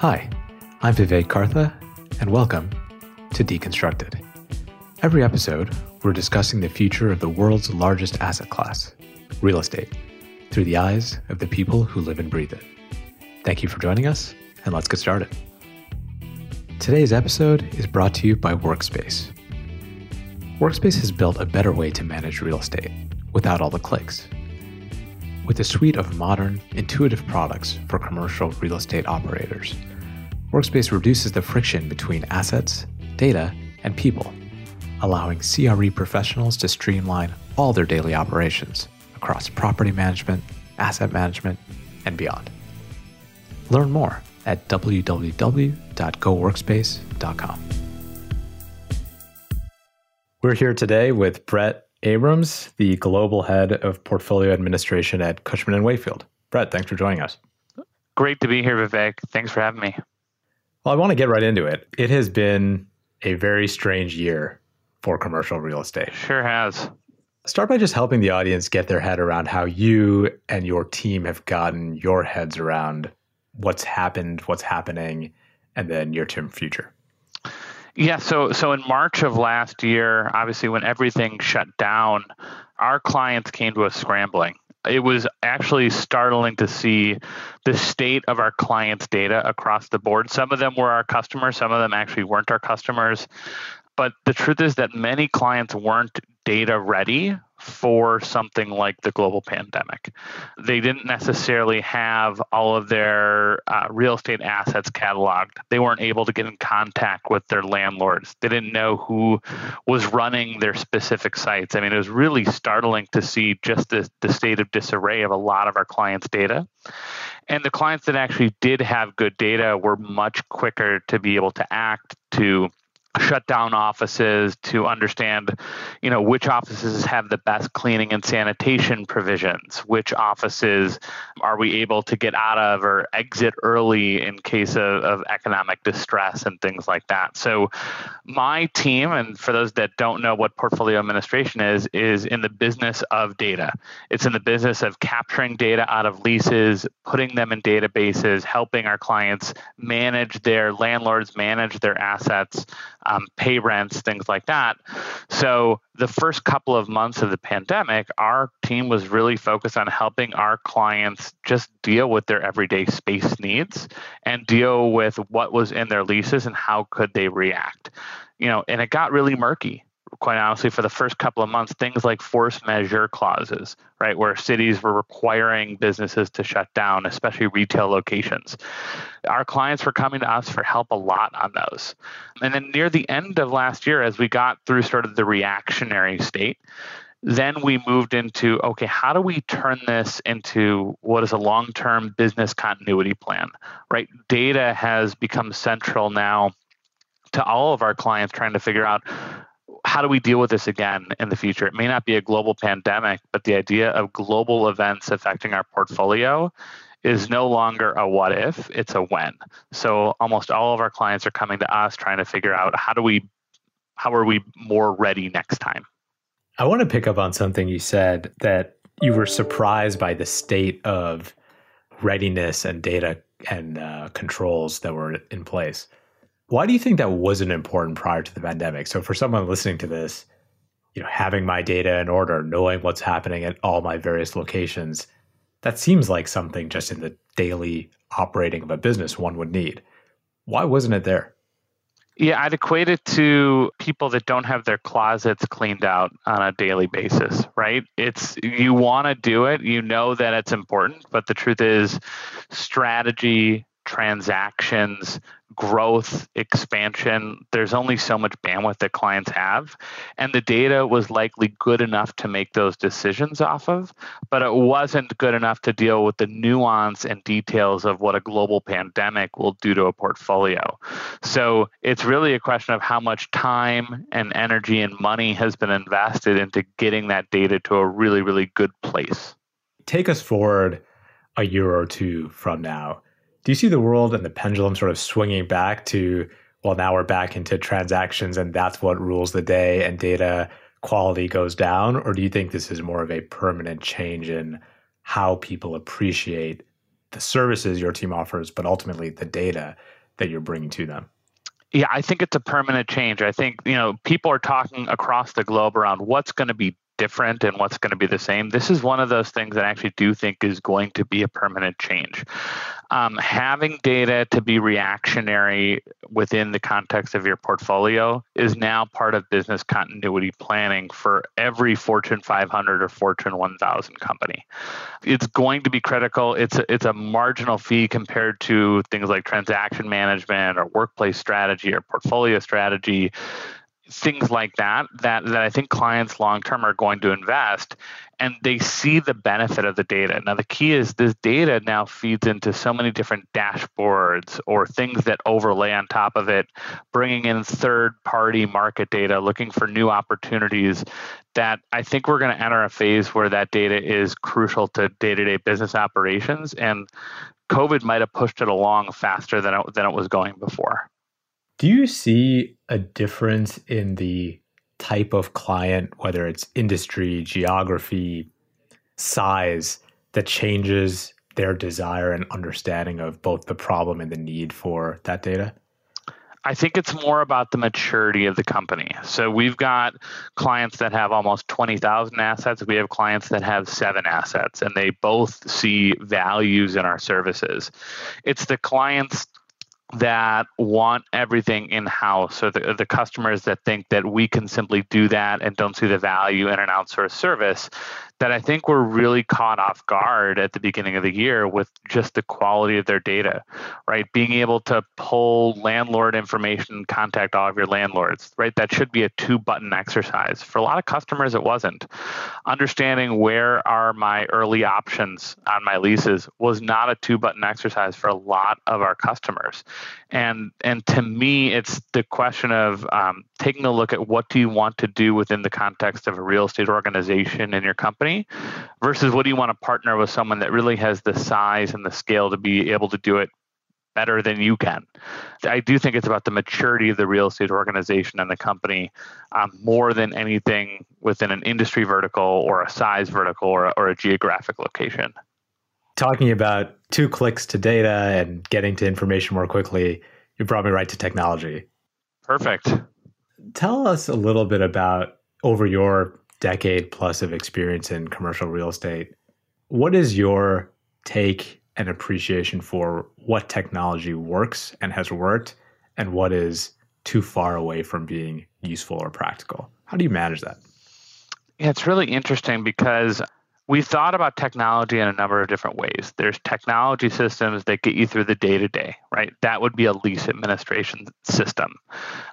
Hi, I'm Vivek Kartha, and welcome to Deconstructed. Every episode, we're discussing the future of the world's largest asset class, real estate, through the eyes of the people who live and breathe it. Thank you for joining us, and let's get started. Today's episode is brought to you by Workspace. Workspace has built a better way to manage real estate without all the clicks. With a suite of modern, intuitive products for commercial real estate operators, Workspace reduces the friction between assets, data, and people, allowing CRE professionals to streamline all their daily operations across property management, asset management, and beyond. Learn more at www.goworkspace.com. We're here today with Brett Abrams, the global head of portfolio administration at Cushman and Wakefield. Brett, thanks for joining us. Great to be here, Vivek. Thanks for having me. Well, I want to get right into it. It has been a very strange year for commercial real estate. Sure has. Start by just helping the audience get their head around how you and your team have gotten your heads around what's happened, what's happening, and then near term future. Yeah, so so in March of last year, obviously when everything shut down, our clients came to us scrambling. It was actually startling to see the state of our clients' data across the board. Some of them were our customers, some of them actually weren't our customers. But the truth is that many clients weren't data ready for something like the global pandemic. They didn't necessarily have all of their uh, real estate assets cataloged. They weren't able to get in contact with their landlords. They didn't know who was running their specific sites. I mean, it was really startling to see just the, the state of disarray of a lot of our clients' data. And the clients that actually did have good data were much quicker to be able to act to shut down offices to understand you know which offices have the best cleaning and sanitation provisions which offices are we able to get out of or exit early in case of, of economic distress and things like that. So my team and for those that don't know what portfolio administration is is in the business of data. It's in the business of capturing data out of leases putting them in databases helping our clients manage their landlords manage their assets um, pay rents, things like that. So, the first couple of months of the pandemic, our team was really focused on helping our clients just deal with their everyday space needs and deal with what was in their leases and how could they react. You know, and it got really murky quite honestly, for the first couple of months, things like force majeure clauses, right, where cities were requiring businesses to shut down, especially retail locations. Our clients were coming to us for help a lot on those. And then near the end of last year, as we got through sort of the reactionary state, then we moved into okay, how do we turn this into what is a long term business continuity plan, right? Data has become central now to all of our clients trying to figure out how do we deal with this again in the future? It may not be a global pandemic, but the idea of global events affecting our portfolio is no longer a what if, it's a when. So almost all of our clients are coming to us trying to figure out how do we how are we more ready next time? I want to pick up on something you said that you were surprised by the state of readiness and data and uh, controls that were in place. Why do you think that wasn't important prior to the pandemic? So for someone listening to this, you know, having my data in order, knowing what's happening at all my various locations, that seems like something just in the daily operating of a business one would need. Why wasn't it there? Yeah, I'd equate it to people that don't have their closets cleaned out on a daily basis, right? It's you want to do it, you know that it's important, but the truth is strategy, transactions, growth, expansion, there's only so much bandwidth that clients have. And the data was likely good enough to make those decisions off of, but it wasn't good enough to deal with the nuance and details of what a global pandemic will do to a portfolio. So it's really a question of how much time and energy and money has been invested into getting that data to a really, really good place. Take us forward a year or two from now do you see the world and the pendulum sort of swinging back to, well, now we're back into transactions and that's what rules the day and data quality goes down? Or do you think this is more of a permanent change in how people appreciate the services your team offers, but ultimately the data that you're bringing to them? Yeah, I think it's a permanent change. I think, you know, people are talking across the globe around what's going to be different and what's going to be the same. This is one of those things that I actually do think is going to be a permanent change. Um, having data to be reactionary within the context of your portfolio is now part of business continuity planning for every Fortune 500 or Fortune 1000 company. It's going to be critical. It's a, it's a marginal fee compared to things like transaction management or workplace strategy or portfolio strategy things like that that that I think clients long term are going to invest and they see the benefit of the data. Now the key is this data now feeds into so many different dashboards or things that overlay on top of it, bringing in third party market data, looking for new opportunities that I think we're going to enter a phase where that data is crucial to day-to-day business operations and COVID might have pushed it along faster than it, than it was going before. Do you see a difference in the type of client, whether it's industry, geography, size, that changes their desire and understanding of both the problem and the need for that data? I think it's more about the maturity of the company. So we've got clients that have almost 20,000 assets. We have clients that have seven assets, and they both see values in our services. It's the clients that want everything in house or the, the customers that think that we can simply do that and don't see the value in an outsourced service that I think were really caught off guard at the beginning of the year with just the quality of their data, right? Being able to pull landlord information, contact all of your landlords, right? That should be a two button exercise. For a lot of customers, it wasn't. Understanding where are my early options on my leases was not a two button exercise for a lot of our customers. And, and to me, it's the question of um, taking a look at what do you want to do within the context of a real estate organization in your company versus what do you want to partner with someone that really has the size and the scale to be able to do it better than you can. I do think it's about the maturity of the real estate organization and the company um, more than anything within an industry vertical or a size vertical or, or a geographic location. Talking about two clicks to data and getting to information more quickly, you brought me right to technology. Perfect. Tell us a little bit about over your decade plus of experience in commercial real estate. What is your take and appreciation for what technology works and has worked and what is too far away from being useful or practical? How do you manage that? Yeah, it's really interesting because we thought about technology in a number of different ways. There's technology systems that get you through the day to day, right? That would be a lease administration system.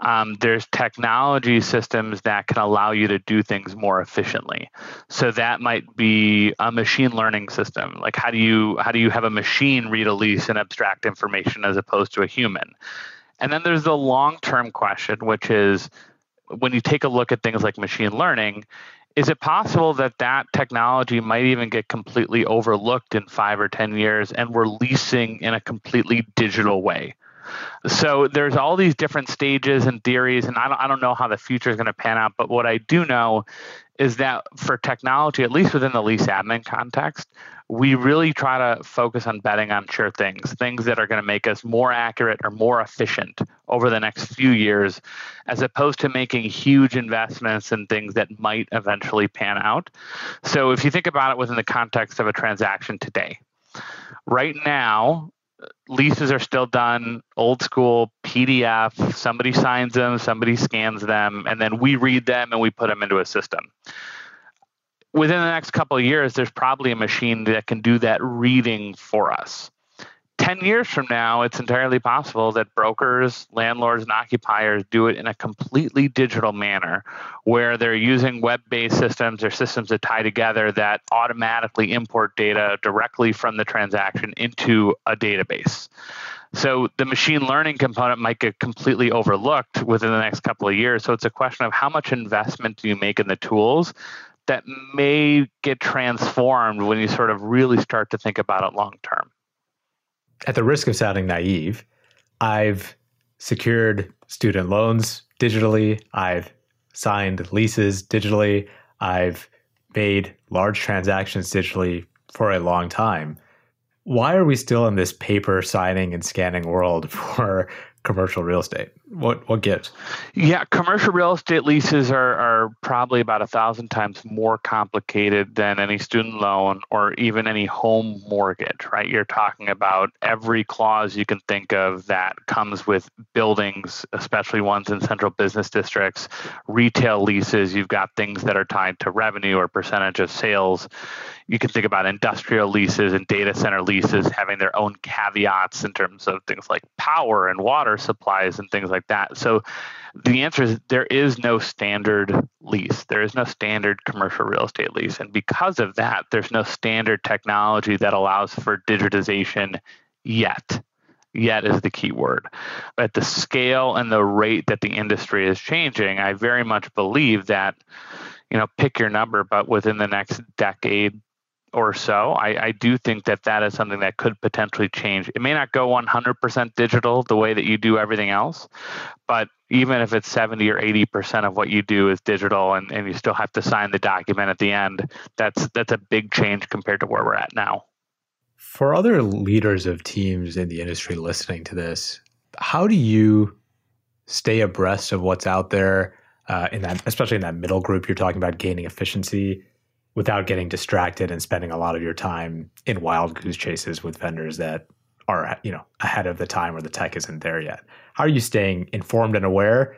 Um, there's technology systems that can allow you to do things more efficiently. So that might be a machine learning system. Like how do you how do you have a machine read a lease and abstract information as opposed to a human? And then there's the long term question, which is when you take a look at things like machine learning, is it possible that that technology might even get completely overlooked in five or 10 years and we're leasing in a completely digital way? So there's all these different stages and theories, and I don't, I don't know how the future is going to pan out. But what I do know is that for technology, at least within the lease admin context, we really try to focus on betting on sure things, things that are going to make us more accurate or more efficient over the next few years, as opposed to making huge investments in things that might eventually pan out. So if you think about it within the context of a transaction today, right now, leases are still done old school PDF. Somebody signs them, somebody scans them, and then we read them and we put them into a system within the next couple of years, there's probably a machine that can do that reading for us. 10 years from now, it's entirely possible that brokers, landlords, and occupiers do it in a completely digital manner where they're using web based systems or systems that tie together that automatically import data directly from the transaction into a database. So the machine learning component might get completely overlooked within the next couple of years. So it's a question of how much investment do you make in the tools that may get transformed when you sort of really start to think about it long term. At the risk of sounding naive, I've secured student loans digitally, I've signed leases digitally, I've made large transactions digitally for a long time. why are we still in this paper signing and scanning world for commercial real estate? What what gives? Yeah, commercial real estate leases are, are probably about a thousand times more complicated than any student loan or even any home mortgage, right? You're talking about every clause you can think of that comes with buildings, especially ones in central business districts, retail leases, you've got things that are tied to revenue or percentage of sales you can think about industrial leases and data center leases having their own caveats in terms of things like power and water supplies and things like that. So the answer is there is no standard lease. There is no standard commercial real estate lease. And because of that, there's no standard technology that allows for digitization yet. Yet is the key word. But the scale and the rate that the industry is changing, I very much believe that you know, pick your number, but within the next decade, or so, I, I, do think that that is something that could potentially change. It may not go 100% digital the way that you do everything else, but even if it's 70 or 80% of what you do is digital and, and you still have to sign the document at the end, that's that's a big change compared to where we're at now. For other leaders of teams in the industry listening to this, how do you stay abreast of what's out there uh, in that, especially in that middle group you're talking about gaining efficiency? Without getting distracted and spending a lot of your time in wild goose chases with vendors that are you know ahead of the time where the tech isn't there yet how are you staying informed and aware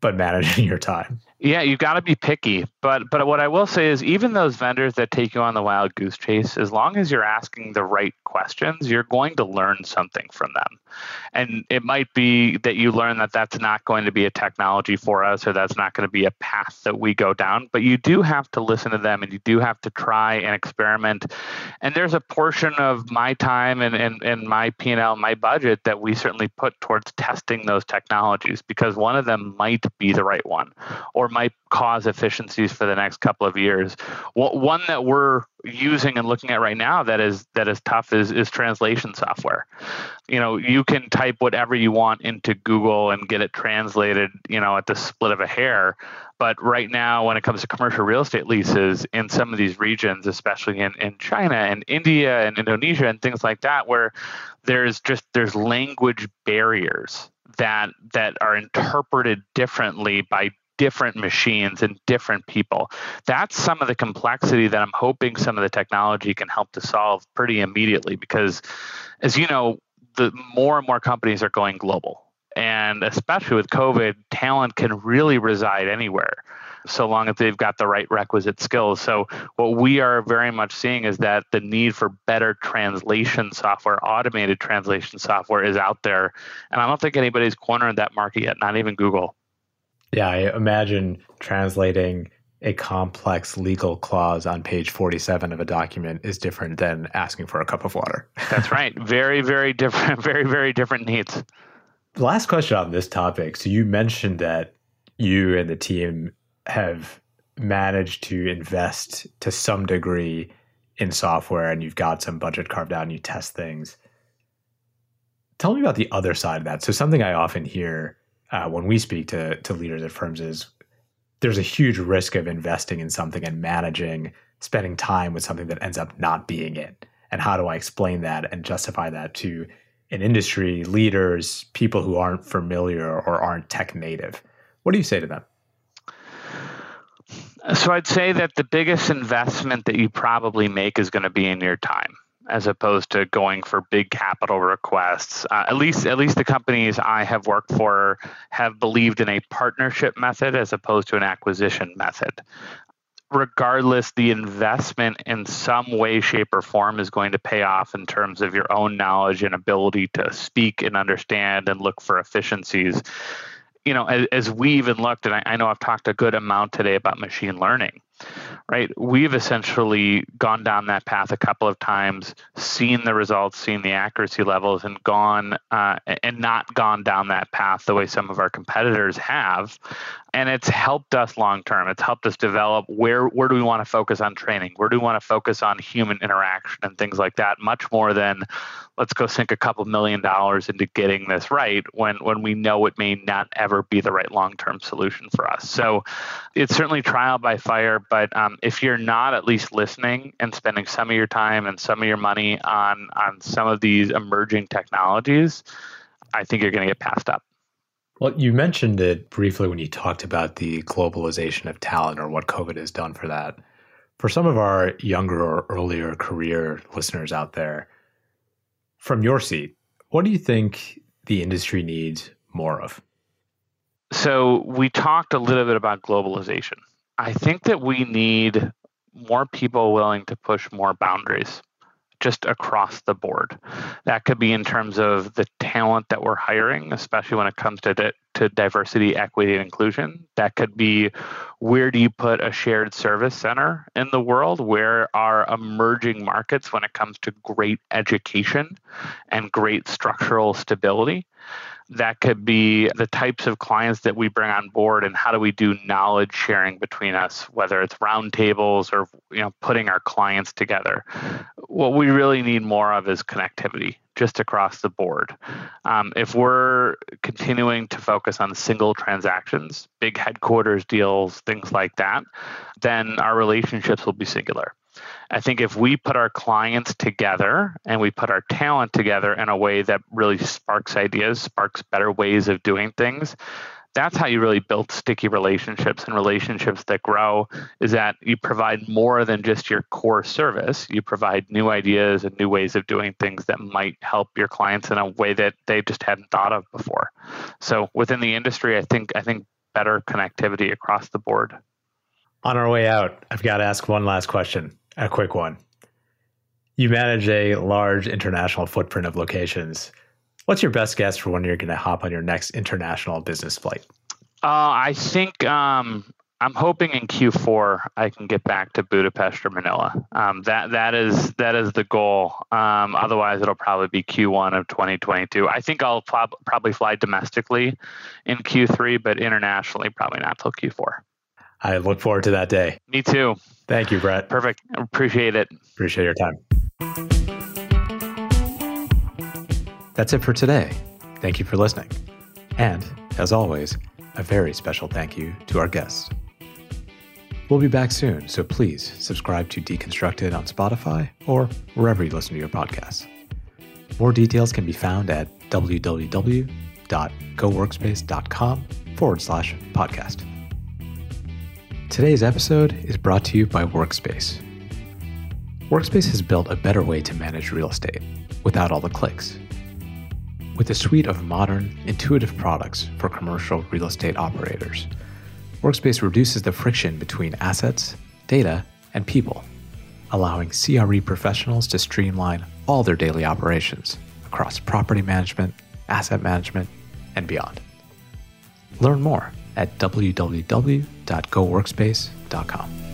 but managing your time yeah, you've got to be picky. But but what I will say is even those vendors that take you on the wild goose chase, as long as you're asking the right questions, you're going to learn something from them. And it might be that you learn that that's not going to be a technology for us or that's not going to be a path that we go down, but you do have to listen to them and you do have to try and experiment. And there's a portion of my time and and, and my P&L, my budget that we certainly put towards testing those technologies because one of them might be the right one or might cause efficiencies for the next couple of years. One that we're using and looking at right now that is that is tough is is translation software. You know, you can type whatever you want into Google and get it translated, you know, at the split of a hair. But right now, when it comes to commercial real estate leases in some of these regions, especially in, in China and India and Indonesia and things like that, where there's just there's language barriers that that are interpreted differently by different machines and different people. That's some of the complexity that I'm hoping some of the technology can help to solve pretty immediately because as you know, the more and more companies are going global. And especially with COVID, talent can really reside anywhere so long as they've got the right requisite skills. So, what we are very much seeing is that the need for better translation software, automated translation software, is out there. And I don't think anybody's cornered that market yet, not even Google. Yeah, I imagine translating a complex legal clause on page 47 of a document is different than asking for a cup of water. That's right. Very, very different, very, very different needs. The last question on this topic. So you mentioned that you and the team have managed to invest to some degree in software and you've got some budget carved out and you test things. Tell me about the other side of that. So something I often hear uh, when we speak to to leaders at firms is there's a huge risk of investing in something and managing spending time with something that ends up not being it. And how do i explain that and justify that to an industry leaders people who aren't familiar or aren't tech native? What do you say to them? So i'd say that the biggest investment that you probably make is going to be in your time as opposed to going for big capital requests. Uh, at least, at least the companies I have worked for have believed in a partnership method as opposed to an acquisition method. Regardless, the investment in some way, shape, or form is going to pay off in terms of your own knowledge and ability to speak and understand and look for efficiencies. You know, as, as we even looked, and I, I know I've talked a good amount today about machine learning right? We've essentially gone down that path a couple of times, seen the results, seen the accuracy levels, and gone uh, and not gone down that path the way some of our competitors have. And it's helped us long term. It's helped us develop where where do we want to focus on training? Where do we want to focus on human interaction and things like that? Much more than let's go sink a couple million dollars into getting this right when when we know it may not ever be the right long term solution for us. So it's certainly trial by fire but um, if you're not at least listening and spending some of your time and some of your money on on some of these emerging technologies, I think you're going to get passed up. Well, you mentioned it briefly when you talked about the globalization of talent or what COVID has done for that. For some of our younger or earlier career listeners out there, from your seat, what do you think the industry needs more of? So, we talked a little bit about globalization. I think that we need more people willing to push more boundaries just across the board. That could be in terms of the talent that we're hiring, especially when it comes to di- to diversity, equity, and inclusion. That could be where do you put a shared service center in the world? Where are emerging markets when it comes to great education and great structural stability? That could be the types of clients that we bring on board and how do we do knowledge sharing between us whether it's roundtables or you know putting our clients together. What we really need more of is connectivity just across the board. Um, if we're continuing to focus on single transactions big headquarters deals things like that then our relationships will be singular I think if we put our clients together and we put our talent together in a way that really sparks ideas, sparks better ways of doing things, that's how you really build sticky relationships and relationships that grow is that you provide more than just your core service. You provide new ideas and new ways of doing things that might help your clients in a way that they just hadn't thought of before. So within the industry i think i think better connectivity across the board. On our way out i've got to ask one last question a quick one. You manage a large international footprint of locations. What's your best guess for when you're going to hop on your next international business flight? Uh, I think um, I'm hoping in Q4 I can get back to Budapest or Manila. Um, that that is that is the goal. Um, otherwise, it'll probably be Q1 of 2022. I think I'll prob- probably fly domestically in Q3, but internationally probably not till Q4. I look forward to that day. Me too. Thank you, Brett. Perfect. Appreciate it. Appreciate your time. That's it for today. Thank you for listening. And, as always, a very special thank you to our guests. We'll be back soon, so please subscribe to Deconstructed on Spotify or wherever you listen to your podcasts. More details can be found at www.goworkspace.com forward slash podcast. Today's episode is brought to you by Workspace. Workspace has built a better way to manage real estate without all the clicks. With a suite of modern, intuitive products for commercial real estate operators, Workspace reduces the friction between assets, data, and people, allowing CRE professionals to streamline all their daily operations across property management, asset management, and beyond. Learn more at www.goworkspace.com.